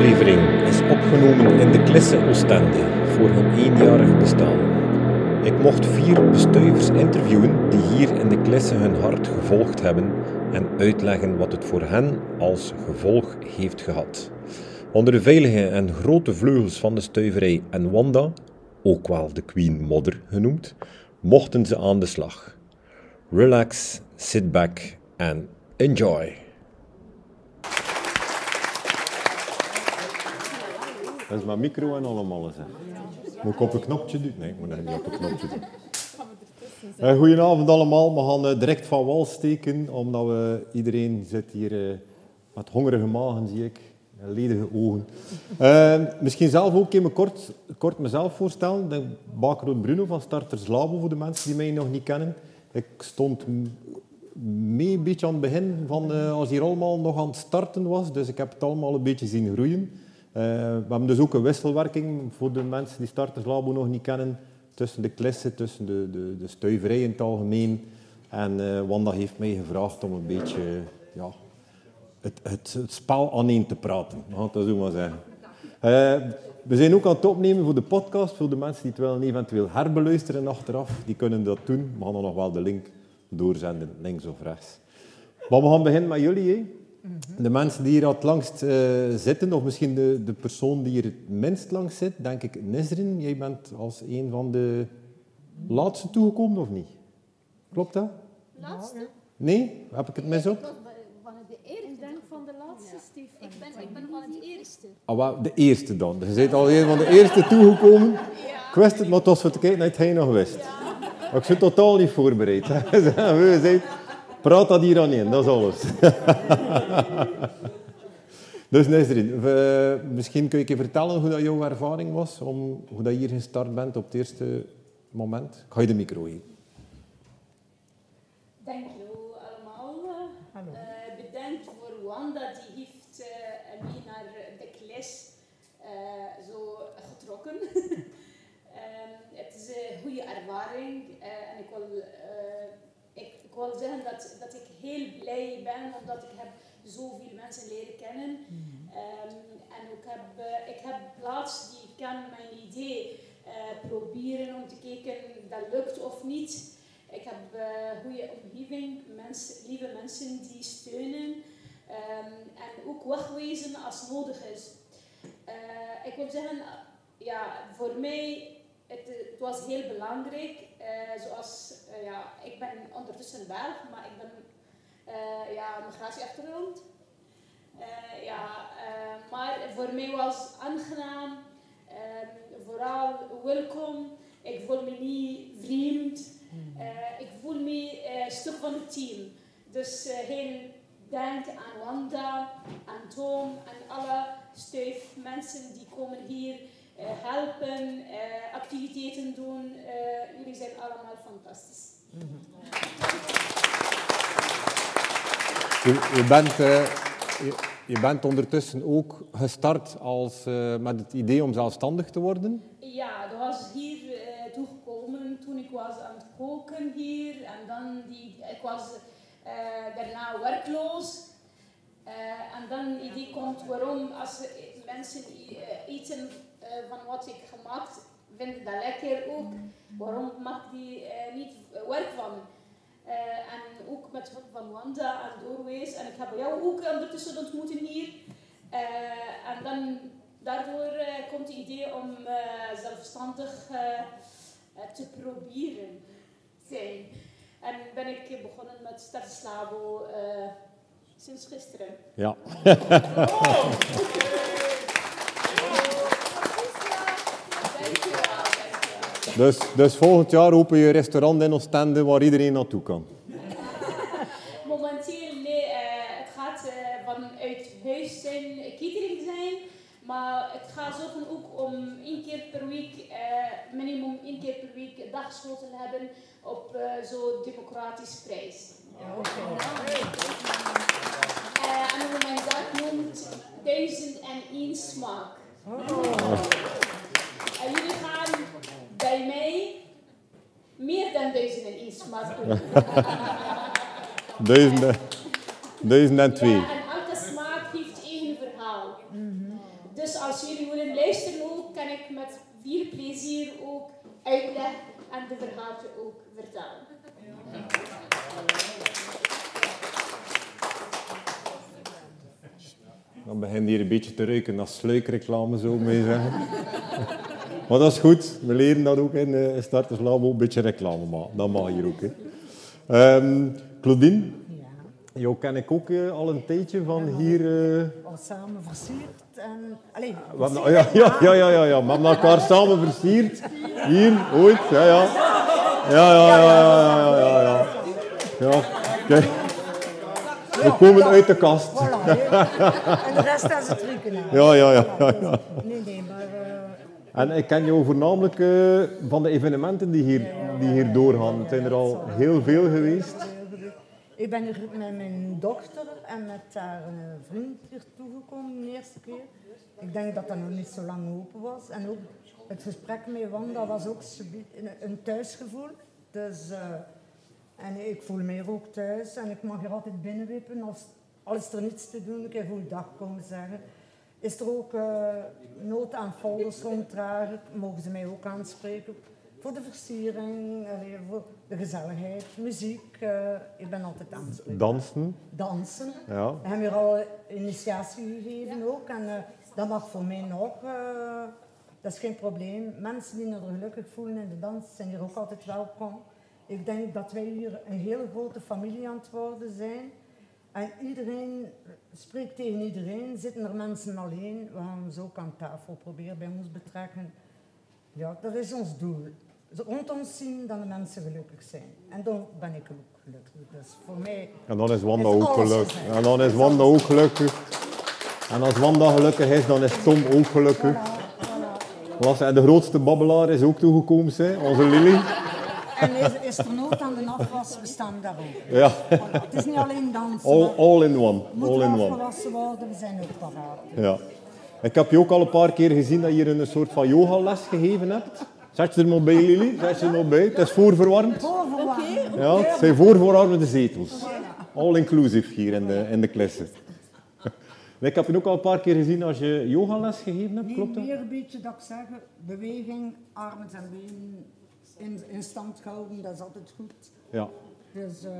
aflevering is opgenomen in de Klisse Oostende voor hun eenjarig bestaan. Ik mocht vier bestuivers interviewen die hier in de Klisse hun hart gevolgd hebben en uitleggen wat het voor hen als gevolg heeft gehad. Onder de veilige en grote vleugels van de stuiverij en Wanda, ook wel de Queen Mother genoemd, mochten ze aan de slag. Relax, sit back and enjoy. Dat is mijn micro en allemaal. Hè. Moet ik op een knopje doen? Nee, ik moet niet op een knopje doen. Uh, goedenavond allemaal. We gaan uh, direct van wal steken, omdat we, iedereen zit hier uh, met hongerige magen, zie ik. Ledige ogen. misschien zelf ook even kort, kort mezelf voorstellen. Ik ben Bruno van Starters Labo, voor de mensen die mij nog niet kennen. Ik stond mee een beetje aan het begin van als hier allemaal nog aan het starten was. Dus ik heb het allemaal een beetje zien groeien. Uh, we hebben dus ook een wisselwerking voor de mensen die Starters Labo nog niet kennen. Tussen de klissen, tussen de, de, de stuiverij in het algemeen. En uh, Wanda heeft mij gevraagd om een beetje ja, het, het, het spel te praten. Het zo maar zeggen. Uh, we zijn ook aan het opnemen voor de podcast. Voor de mensen die het willen eventueel herbeluisteren achteraf, die kunnen dat doen. We gaan dan nog wel de link doorzenden, links of rechts. Maar we gaan beginnen met jullie. Hè. De mensen die hier het langst uh, zitten, of misschien de, de persoon die hier het minst lang zit, denk ik Nisrin. Jij bent als een van de laatste toegekomen, of niet? Klopt dat? Laatste? Nee? Heb ik het mis op? Van de eerste. Ik denk van de laatste, Steve. Ik ben, ik ben van het eerste. Ah, wel, de eerste dan. Je bent al een van de eerste toegekomen. Ik wist het, maar het was voor te kijken naar hij nog wist. Ik zit totaal niet voorbereid. We zijn Praat dat hier aan in, dat is alles. dus Nesrin, misschien kun je je vertellen hoe dat jouw ervaring was, om, hoe dat je hier gestart bent op het eerste moment. Ik ga je de micro geven. Dank je allemaal. Hallo. Uh, bedankt voor Wanda, die heeft uh, mij naar de klas uh, zo getrokken. um, het is een goede ervaring en ik wil wil zeggen dat, dat ik heel blij ben omdat ik heb zoveel mensen leren kennen. Mm. Um, en ook heb, uh, ik heb plaats die kan mijn idee uh, proberen om te kijken dat lukt of niet. Ik heb uh, goede omgeving, mens, lieve mensen die steunen um, en ook wegwezen als nodig is. Ik wil zeggen, ja, voor mij het, het was heel belangrijk uh, zoals, uh, ja, ik ben ondertussen Belg, maar ik ben uh, ja, migratieachtergrond. ja, maar voor mij was aangenaam, vooral welkom. Ik voel me niet vreemd. ik voel me een stuk van het team. Dus heel dank aan Wanda, aan Tom, aan alle stuif mensen die komen hier helpen, uh, activiteiten doen. Uh, jullie zijn allemaal fantastisch. Mm -hmm. je, je, bent, je, je, bent ondertussen ook gestart als, met het idee om zelfstandig te worden? Ja, dat was hier toegekomen toen ik was aan het koken hier. En dan die, ik was daarna werkloos. en dan het idee komt waarom als mensen eten uh, van wat ik gemaakt vind dat lekker ook. Waarom mag die uh, niet werk van? Uh, en ook met hulp van Wanda en Doorwees. En ik heb jou ook ondertussen ontmoeten hier. en dan, daardoor komt het idee om zelfstandig te proberen zijn. En ben ik begonnen met Starslabo sinds gisteren. Ja. Oh. Dus, dus volgend jaar open je restaurant in Oostende waar iedereen naartoe kan. Momenteel, nee. Uh, het gaat uh, vanuit huis zijn, catering zijn. Maar het gaat zorgen ook om één keer per week, uh, minimum één keer per week, dagschotel hebben op zo'n democratisch prijs. Ja, okay. en hoe men dat noemt, duizend en één smaak. Oh bij mij meer dan duizenden is, maar duizenden, duizenden twee. En elke smaak heeft eigen verhaal. Dus als jullie willen luisteren ook, kan ik met veel plezier ook uitleggen en de verhalen ook vertellen. Dan begint hier een beetje te ruiken als sluikreclame, zo mee zeggen maar dat is goed. We leren dat ook in uh, Starterslab, ook een beetje reclame maken. Dat mag hier ook. Hè. Um, Claudine, ja. jou ken ik ook uh, al een tijdje van hier... Uh... Al samen versierd en... Allee, ja, ja, ja, ja, ja, ja. We hebben elkaar samen versierd. Hier, ooit. Ja, ja. Ja, ja, ja, ja, ja, ja. ja. ja. Kijk. We komen uit de kast. Voilà, en de rest is het. Ja, ja, ja. ja, ja. Nee, nee, maar... En ik ken jou voornamelijk uh, van de evenementen die hier, die hier doorgaan. Het zijn er al heel veel geweest. Ik ben er met mijn dochter en met haar vriend hier toegekomen de eerste keer. Ik denk dat dat nog niet zo lang open was. En ook het gesprek met Wanda was ook een thuisgevoel. Dus... Uh, en ik voel me hier ook thuis en ik mag hier altijd binnenwippen als, als er niets te doen, ik heb dag komen zeggen. Is er ook uh, nood aan folders ronddragen, mogen ze mij ook aanspreken. Voor de versiering, voor de gezelligheid, muziek. Uh, ik ben altijd aanspreken. Dansen? Dansen. Ja. We hebben hier al initiatie gegeven ook. En uh, dat mag voor mij nog. dat is geen probleem. Mensen die er gelukkig voelen in de dans zijn hier ook altijd welkom. Ik denk dat wij hier een hele grote familie aan het worden zijn. En iedereen spreekt tegen iedereen. Zitten er mensen alleen? We gaan ze ook aan tafel proberen bij ons betrekken. Ja, dat is ons doel. Rond ons zien dat de mensen gelukkig zijn. En dan ben ik ook gelukkig. Dus voor mij. En dan is Wanda ook gelukkig. En dan is Wanda ook gelukkig. En als Wanda gelukkig is, dan is Tom ook gelukkig. Voilà, voilà. En de grootste babbelaar is ook toegekomen, hè? onze Lily. En is, is er nood aan de afwas, we staan daar ook. Ja. Voilà. Het is niet alleen dansen. All, all in one. Moet all in one. afgewassen worden, we zijn ook paraat. Ja. Ik heb je ook al een paar keer gezien dat je hier een soort van yogales gegeven hebt. Zet je er nog bij, Lili? Zet je er nog bij? Het is voorverwarmd. Voorverwarmd. Ja, het zijn voorverwarmde zetels. All inclusive hier in de, in de klasse. Ik heb je ook al een paar keer gezien als je yogales gegeven hebt, klopt dat? meer een beetje dat ik zeg, beweging, armen en benen in, in stand houden, dat is altijd goed. Ja. Dus, uh...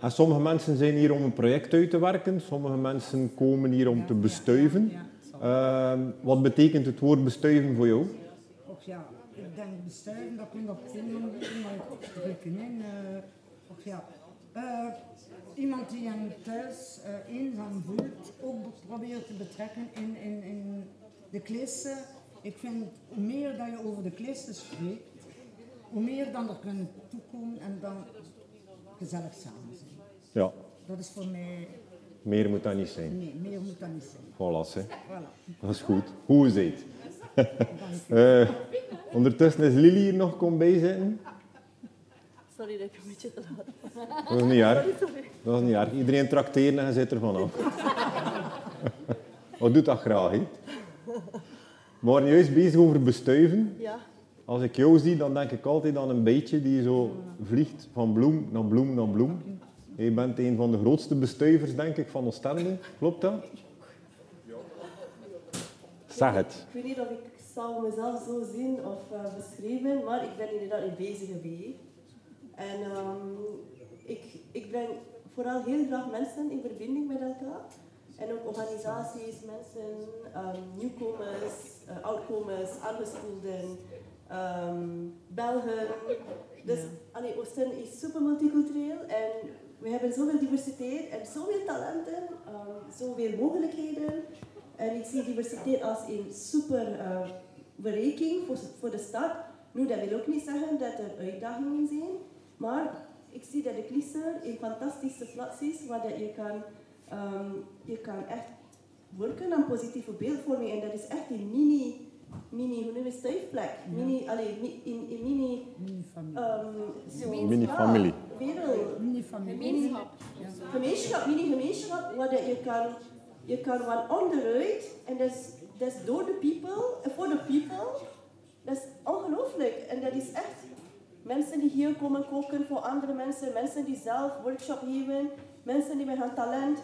En sommige mensen zijn hier om een project uit te werken, sommige mensen komen hier om ja, te bestuiven. Ja, uh, wat betekent het woord bestuiven voor jou? Och ja, ik denk bestuiven, dat komt op veel manieren drukken in. Uh, och ja. iemand die hem thuis eenzaam voelt, ook proberen te betrekken in, in, in de klasse. Ik vind, hoe meer dat je over de klasse spreekt, hoe meer dan er kunnen toekomen en dan gezellig samen zijn. Ja. Dat is voor mij... Meer moet dat niet zijn. Nee, meer moet dat niet zijn. Voilà, hè. Voilà. Dat is goed. Hoe is het? uh, ondertussen is Lily hier nog komen bijzitten. Sorry dat ik een beetje te laat Dat is niet erg. Dat is niet erg. Iedereen trakteren en je zit ervan af. Wat doet dat graag, hè? Maar juist bezig over bestuiven. Ja. Als ik jou zie, dan denk ik altijd aan een beetje die zo vliegt van bloem naar bloem naar bloem. Je bent een van de grootste bestuivers, denk ik, van Oostende. Klopt dat? Zeg het. Ik weet niet of ik zou mezelf zo zien of uh, beschrijven, maar ik ben inderdaad een bezige bee. En um, ik, ik breng vooral heel graag mensen in verbinding met elkaar. En ook organisaties, mensen, um, nieuwkomers, uh, oudkomers, armeschoolden, um, Belgen. Dus allee, Oosten is super multicultureel en we hebben zoveel diversiteit en zoveel talenten, um, zoveel mogelijkheden. En ik zie diversiteit als een super uh, voor, voor de stad. Nu, dat wil ook niet zeggen dat er uitdagingen zijn, maar ik zie dat de Klisser een fantastische plaats is waar dat je kan, um, je kan echt werken aan positieve beeldvorming. En dat is echt een mini mini, hoe noem je stuifplek? Mini, allee, mi, in, in mini... Mini-familie. Um, mini-familie. Wereld. Mini-familie. Gemeenschap. Gemeenschap, mini-gemeenschap, waar dat je kan, je kan van onderuit, en dat is, dat is door de people, en voor de people. Dat is ongelooflijk. En dat is echt mensen die hier komen koken voor andere mensen, mensen die zelf workshop geven, mensen die met hun talent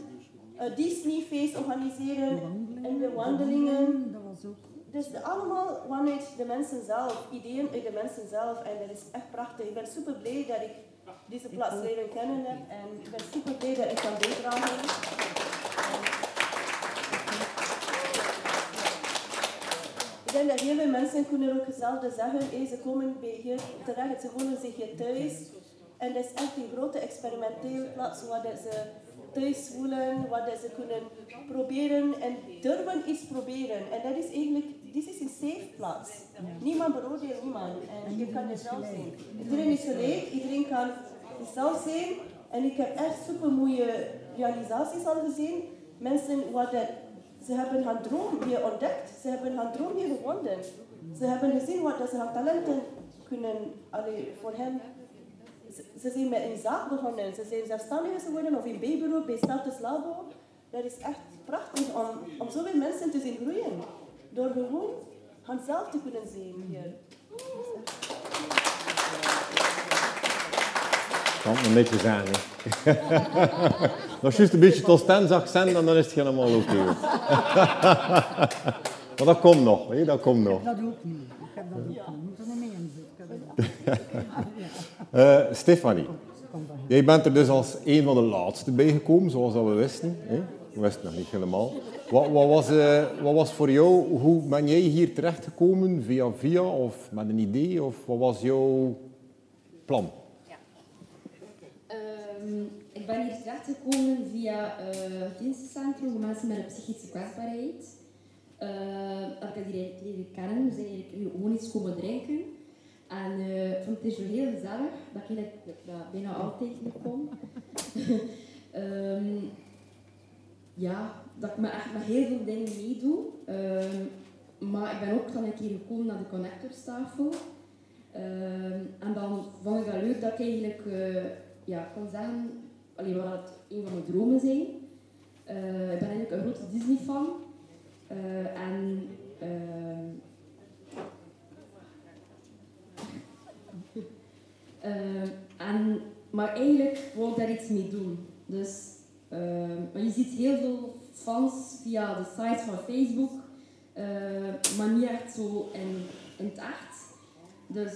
uh, Disney-feest organiseren en de wandelingen. Dat was ook dus allemaal vanuit de mensen zelf, ideeën uit de mensen zelf. En dat is echt prachtig. Ik ben super blij dat ik deze plaats leren kennen heb. En ik ben super blij dat ik kan bijdragen. Ik denk dat heel veel mensen kunnen ook hetzelfde zeggen. Ze komen bij hier terecht, ze voelen zich hier thuis. En dat is echt een grote experimentele plaats waar ze thuis voelen, wat ze kunnen proberen en durven iets proberen. En dat is eigenlijk, dit is een safe plaats. Niemand beoordeelt niemand. En je kan jezelf zijn. Iedereen is gelijk, iedereen kan jezelf zijn. En ik heb echt super mooie realisaties al gezien. Mensen wat dat, ze hebben hun droom hier ontdekt. Ze hebben hun droom hier gevonden. Ze hebben gezien wat dat ze hun talenten kunnen allee, voor hen ze zijn met een zaak begonnen, ze zijn zelfstandig geworden of in bijberoep bij Status Labo. Dat is echt prachtig om, om zoveel mensen te zien groeien. Door gewoon zelf te kunnen zien hier. Kan een beetje zijn, hè. Nog juist een beetje tot Stens accent en dan is het helemaal oké. Maar dat komt nog, hè? dat komt nog. Dat ook niet. Ik heb dat ook niet. Moet er mee uh, Stefanie, jij bent er dus als een van de laatste bijgekomen, zoals dat we wisten. Hè? We wisten nog niet helemaal. Wat, wat, was, uh, wat was voor jou, hoe ben jij hier terechtgekomen? Via via of met een idee? Of wat was jouw plan? Ja. Um, ik ben hier terechtgekomen via uh, het dienstencentrum voor mensen met een psychische kwetsbaarheid. Uh, dat ik eigenlijk leren kennen. We zijn eigenlijk gewoon iets komen drinken. En vond het zo heel gezellig dat ik dat bijna altijd niet kom. um, ja, dat ik me echt met heel veel dingen meedoe. Um, maar ik ben ook dan een keer gekomen naar de connectorstafel. Um, en dan vond ik dat leuk dat ik eigenlijk uh, ja, kon zeggen alleen wat het een van mijn dromen zijn. Ik ben eigenlijk een grote Disney-fan. Uh, en Uh, en, maar eigenlijk wil ik daar iets mee doen. Dus, uh, maar je ziet heel veel fans via de site van Facebook, uh, maar niet echt zo in, in het echt. Dus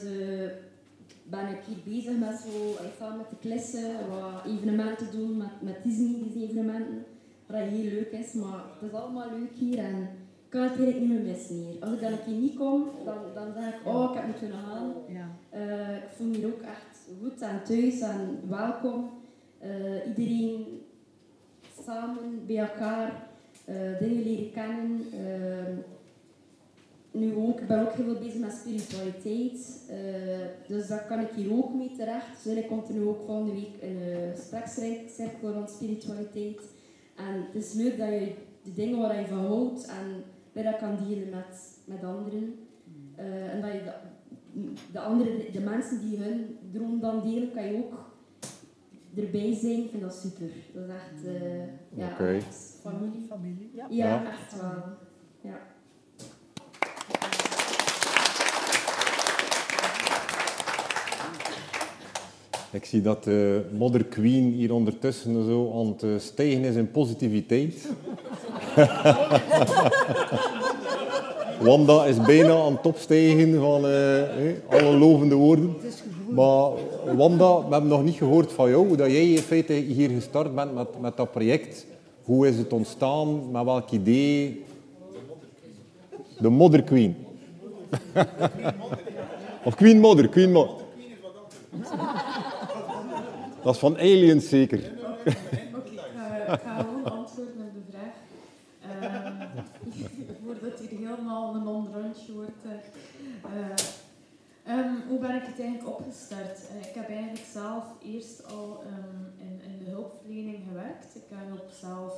ben ik hier bezig met zo, samen met de klassen, wat evenementen doen met, Disney, evenementen. Wat heel leuk is, maar het is allemaal leuk hier en ik kan het eigenlijk niet meer missen hier. Als ik dan een keer niet kom, dan, dan zeg ik, oh, ik heb moeten gaan. Ja. Uh, ik voel me hier ook echt goed en thuis en welkom. Uh, iedereen samen bij elkaar uh, dingen leren kennen. nu ook, ik ben ook heel veel bezig met spiritualiteit. dus daar kan ik hier ook mee terecht. Dus ik komt er nu ook volgende week een gesprekscirkel rond spiritualiteit. En het is leuk dat je de dingen waar je van houdt en dat je dat kan delen met, met anderen. Uh, en dat je de, de, andere, de mensen die hun droom dan delen, kan je ook erbij zijn. Ik vind dat super. Dat is echt, uh, ja, okay. echt familie. familie. Ja, ja, echt wel. Ja. Ik zie dat de Mother Queen hier ondertussen zo aan het stijgen is in positiviteit. Wanda is bijna aan het opstijgen van uh, alle lovende woorden. Maar Wanda, we hebben nog niet gehoord van jou, hoe dat jij in feite hier gestart bent met, met dat project. Hoe is het ontstaan? Met welk idee? De Mother Queen. of Queen Mother, Queen Mother. Dat is van aliens zeker. Oké, ik ga gewoon antwoorden op de vraag. Uh, voordat hier helemaal een onderrondje wordt. Uh, um, hoe ben ik het eigenlijk opgestart? Uh, ik heb eigenlijk zelf eerst al um, in, in, de hulpverlening gewerkt. Ik heb ook zelf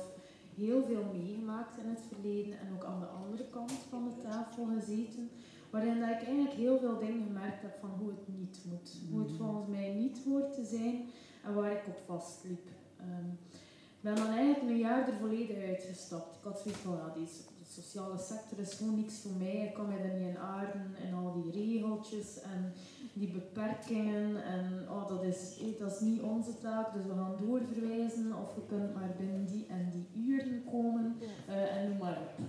heel veel meegemaakt in het verleden en ook aan de andere kant van de tafel gezeten. Waarin dat ik eigenlijk heel veel dingen gemerkt heb van hoe het niet moet. Hoe het volgens mij niet hoort te zijn en waar ik op vastliep. Um, ik ben dan eigenlijk een jaar er volledig uitgestapt. Ik had zoiets van, ja, de sociale sector is gewoon niks voor mij. Ik kan me er niet in aarden en al die regeltjes en die beperkingen. En oh, dat, is, dat is niet onze taak, dus we gaan doorverwijzen of je kunt maar binnen die en die uren komen uh, en noem maar op.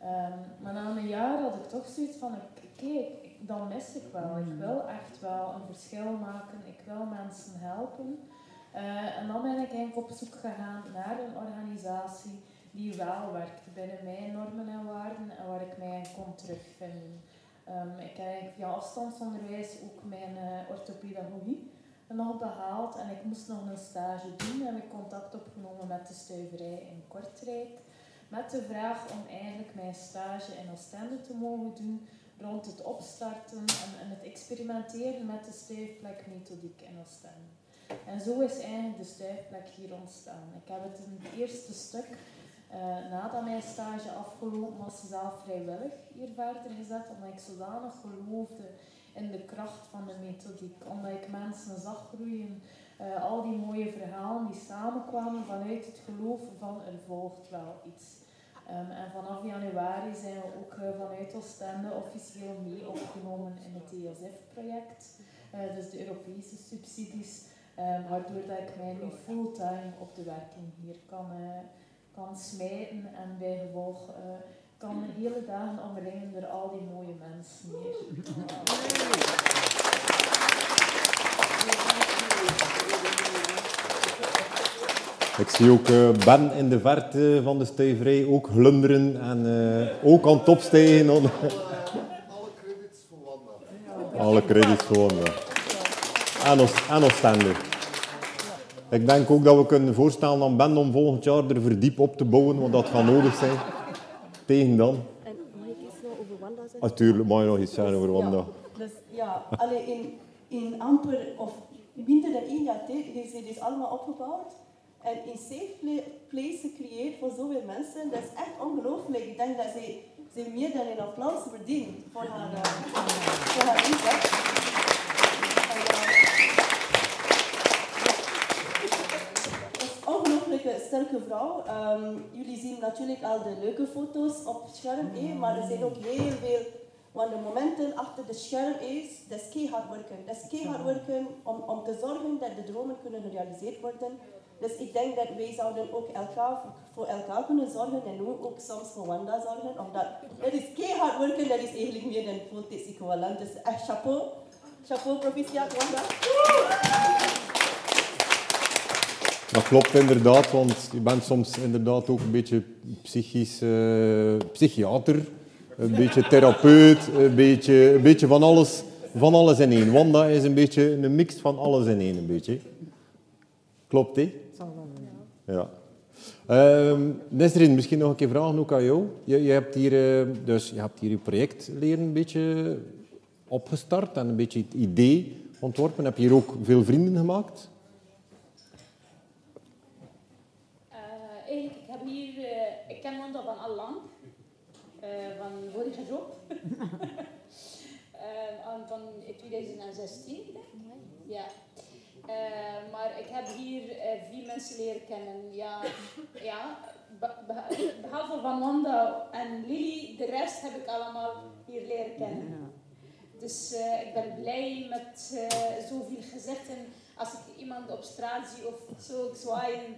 Ehm, maar na een jaar had ik toch zoiets van, oké, dan mis ik wel. Ik wil echt wel een verschil maken. Ik wil mensen helpen. Eh, en dan ben ik eigenlijk op zoek gegaan naar een organisatie die wel werkt binnen mijn normen en waarden en waar ik mij in kon terugvinden. Um, ik heb via afstandsonderwijs ook mijn uh, orthopedagogie nog behaald en ik moest nog een stage doen en ik contact opgenomen met de stuiverij in Kortrijk met de vraag om eigenlijk mijn stage in Oostende te mogen doen rond het opstarten en, het experimenteren met de stuifplekmethodiek in Oostende. En zo is eigenlijk de stuifplek hier ontstaan. Ik heb het in het eerste stuk, uh, nadat mijn stage afgelopen was, zelf vrijwillig hier verder gezet, omdat ik zodanig geloofde in de kracht van de methodiek. Omdat ik mensen zag groeien, uh, al die mooie verhalen die samenkwamen vanuit het geloof van er volgt wel iets. Um, en vanaf januari zijn we ook uh, vanuit Oostende officieel mee opgenomen in het ESF-project, uh, dus de Europese subsidies, um, waardoor dat ik mij nu fulltime op de werking hier kan, uh, kan smijten en bij gevolg kan hele dagen omringen door al die mooie mensen hier. Ik zie ook uh, Ben in de verte van de stuiverij ook glunderen en uh, ook aan het opstijgen. Alle credits voor Wanda. Alle credits voor Wanda. En, Oost en Oostende. Ik denk ook dat we kunnen voorstellen aan Ben om volgend jaar er verdiep op te bouwen, want dat gaat nodig zijn. Tegen dan. En mag ik iets nog over Wanda zeggen? Natuurlijk, mag je nog iets zeggen over Wanda. Ja, dus ja, allee, in, in amper of minder dan één jaar tijd dit allemaal opgebouwd. En een safe place gecreëerd voor zoveel mensen. Dat is echt ongelooflijk. Ik denk dat ze, ze meer dan een applaus verdient voor haar, uh, voor haar inzet. En, uh, ongelooflijke sterke vrouw. Um, jullie zien natuurlijk al de leuke foto's op het scherm, eh, maar er zijn ook heel veel want de momenten achter de scherm is, dat is keihard werken. Dat is keihard werken om, om te zorgen dat de dromen kunnen gerealiseerd worden. Dus ik denk dat wij zouden ook elkaar, voor elkaar kunnen zorgen en ook, ook soms voor Wanda zorgen. Omdat dat is keihard werken, dat is eigenlijk meer dan voltijds equivalent. Dus echt chapeau. Chapeau, proficiat Wanda. Dat klopt inderdaad, want je bent soms inderdaad ook een beetje psychisch uh, psychiater, een beetje therapeut, een beetje, een beetje van, alles, van alles in één. Wanda is een beetje een mix van alles in één. Een beetje. Klopt, hè? Ja. Um, Nesrin, misschien nog een keer vragen ook aan jou. Je, je, hebt hier, uh, dus je hebt hier je project leren een beetje opgestart en een beetje het idee ontworpen. Heb je hier ook veel vrienden gemaakt? Eigenlijk, ik heb hier, uh, ik ken Wanda van al lang, van vorige job. van 2016, denk ik. Ja. Uh, maar ik heb hier uh, vier mensen leren kennen. Ja, ja, behalve van Wanda en Lily, de rest heb ik allemaal hier leren kennen. Dus uh, ik ben blij met zoveel gezichten. Als ik iemand op straat zie of zo ik zwaaien,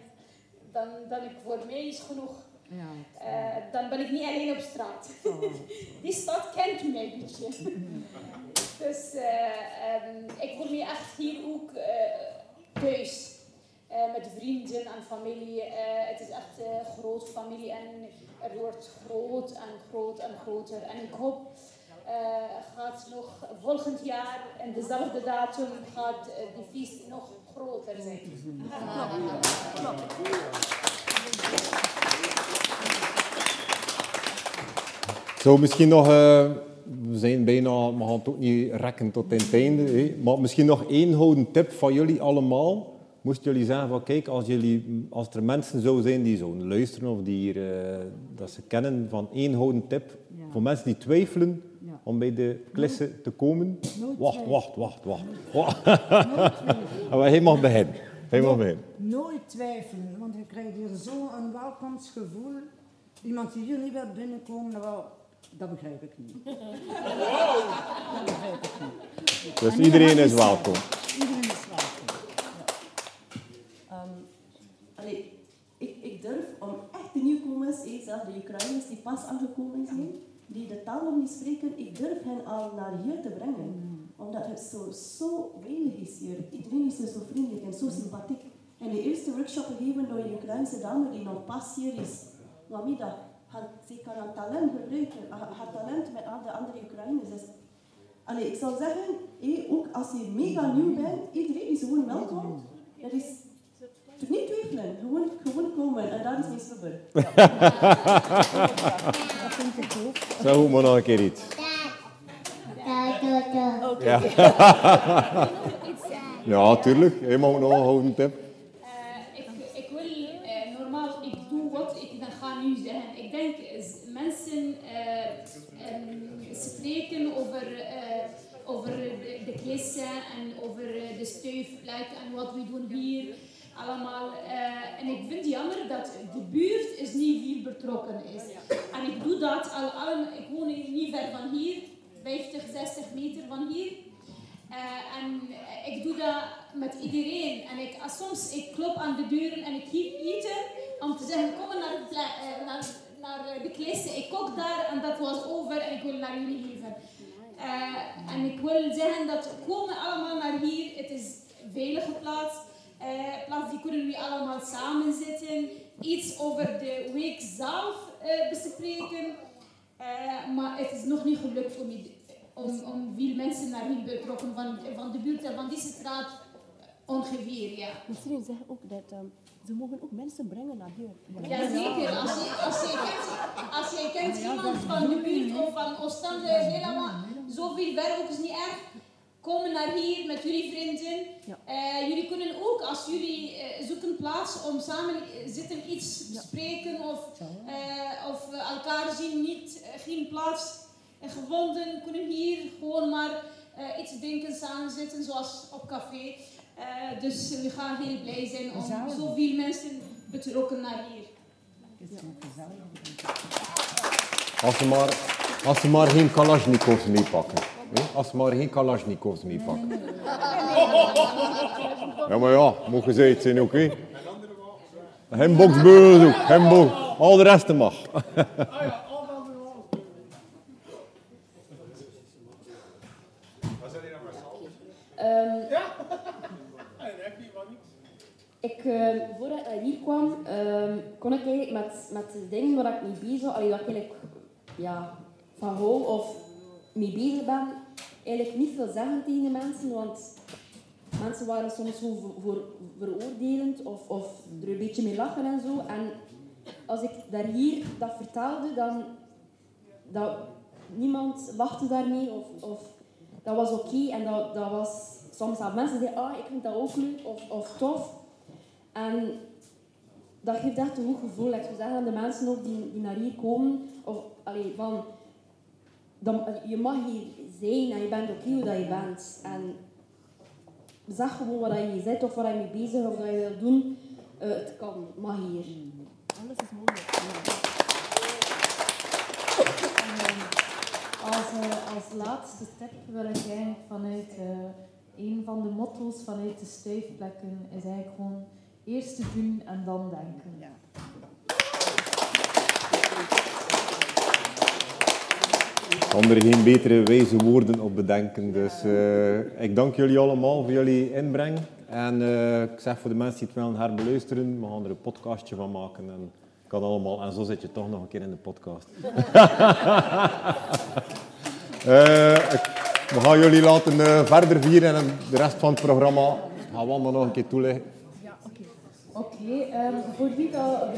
dan, dan ik voor mij is genoeg. Ja, dan ben ik niet alleen op straat. Oh. Die stad kent mij een beetje. Dus uh, um, ik voel me echt hier ook uh, thuis. Uh, met vrienden en familie. het is echt een grote familie en het wordt groot en groot en groter. En ik hoop gaat nog volgend jaar en dezelfde datum gaat de feest nog groter zijn. Zo, misschien nog we zijn bijna, we gaan het ook niet rekken tot het einde. Maar misschien nog één houden tip van jullie allemaal. Moesten jullie zeggen van kijk, als, jullie, als er mensen zo zijn die zo luisteren of die hier, uh, dat ze kennen van één houden tip. Ja. Voor mensen die twijfelen ja. om bij de klasse te komen. Wacht, wacht, wacht, wacht, wacht. Hij mag beginnen. Hij mag beginnen. Nooit twijfelen, want je krijgt hier zo'n welkomstgevoel. Iemand die hier niet wil binnenkomen, wel dat begrijp ik niet. Dat begrijp ik niet. Dus iedereen is welkom. Iedereen is welkom. Ja. Um, allee, ik, ik durf om echt de nieuwkomers, zelfs de Ukraïners die pas aangekomen zijn, die de taal nog niet spreken, ik durf hen al naar hier te brengen. Omdat het zo, zo weinig is hier. Iedereen is hier zo vriendelijk en zo sympathiek. En de eerste workshop gegeven door een Ukrainse dame die nog pas hier is. Mami, dat had, ze kan haar talent gebruiken, haar haar talent met al de andere Oekraïners. Dus, allee, ik zou zeggen, hé, ook als je mega nieuw bent, iedereen is gewoon welkom. Dat is niet twijfelen, gewoon, gewoon komen. En dat is mijn slubber. Dat vind ik ook. Zeg maar nog een keer iets. Ja. ja, tuurlijk. Je mag nog een houden tip. Eh, ik, ik wil eh, normaal, ik doe wat ik dan ga nu zeggen. Ik denk is mensen eh, ehm, spreken over, eh, over de, de klasse en over eh, de stuifplek en wat we doen hier allemaal. Eh, en ik vind het jammer dat de buurt is niet veel betrokken is. En ik doe dat al, al ik woon hier niet ver van hier, 50, 60 meter van hier. Eh, en ik doe dat met iedereen. En ik, als soms ik klop aan de deuren en ik geef eten om te zeggen: kom maar naar eh, naar, naar de klas. Ik kook daar en dat was over en ik wil naar jullie geven. Eh, en ik wil zeggen dat komen allemaal naar hier. Het is een veilige plaats. Eh, plaats die kunnen jullie allemaal samen zitten. Iets over de week zelf eh, bespreken. Eh, maar het is nog niet gelukt om, om, om veel mensen naar hier betrokken van, van de buurt en van deze straat ongeveer. Ja. Misschien zeggen ook dat ehm, ze mogen ook mensen brengen naar hier. Jazeker, als je, als, je kent, als je kent iemand van de buurt of van Oostende, helemaal zoveel ver ook is niet erg. Kom naar hier met jullie vrienden. Ja. Eh, jullie kunnen ook, als jullie eh, zoeken plaats om samen eh, zitten iets bespreken of, eh, of eh, elkaar zien, niet, geen plaats gevonden, kunnen hier gewoon maar eh, iets drinken, samen zitten zoals op café. Eh, dus we gaan heel blij zijn om Gezellig. zoveel mensen betrokken naar hier. Als ze maar, als ze maar geen Kalashnikovs meepakken. Als ze maar geen Kalashnikovs meepakken. Ja, maar ja, mogen ze het zijn ook, hè? Geen boksbeugels ook, geen box. Al de rest mag. Ehm, ik, eh, voordat ik hier kwam, ehm, kon ik eigenlijk met, met de dingen waar ik mee bezig allee, waar ik eigenlijk ja, van hou of mee bezig ben, eigenlijk niet veel zeggen tegen de mensen, want mensen waren soms zo voor, veroordelend of, of er een beetje mee lachen en zo. En als ik daar hier dat vertelde, dan dat niemand lachte daarmee of, of dat was oké en dat, dat was soms dat mensen zeiden, ah, ik vind dat ook leuk of, of tof. En dat geeft echt een goed gevoel. Ik zou zeggen aan de mensen ook die, die naar hier komen, of, allee, van, dan, je mag hier zijn en je bent oké hoe dat je bent. En zeg gewoon wat je zit of waar je mee bezig bent of wat je wilt doen. Eh, het kan, mag hier. Alles is mogelijk. Als, eh, als laatste tip wil ik eigenlijk vanuit eh, een van de motto's vanuit de stuifplekken is eigenlijk gewoon eerst te doen en dan denken. Ik kan er geen betere wijze woorden op bedenken. Dus eh, ik dank jullie allemaal voor jullie inbreng. En eh, ik zeg voor de mensen die het willen herbeluisteren, we gaan er een podcastje van maken. En, kan allemaal. en zo zit je toch nog een keer in de podcast. Eh, we gaan jullie laten verder vieren en de rest van het programma gaan we nog een keer toelichten. Oké, ehm, voor wie dat...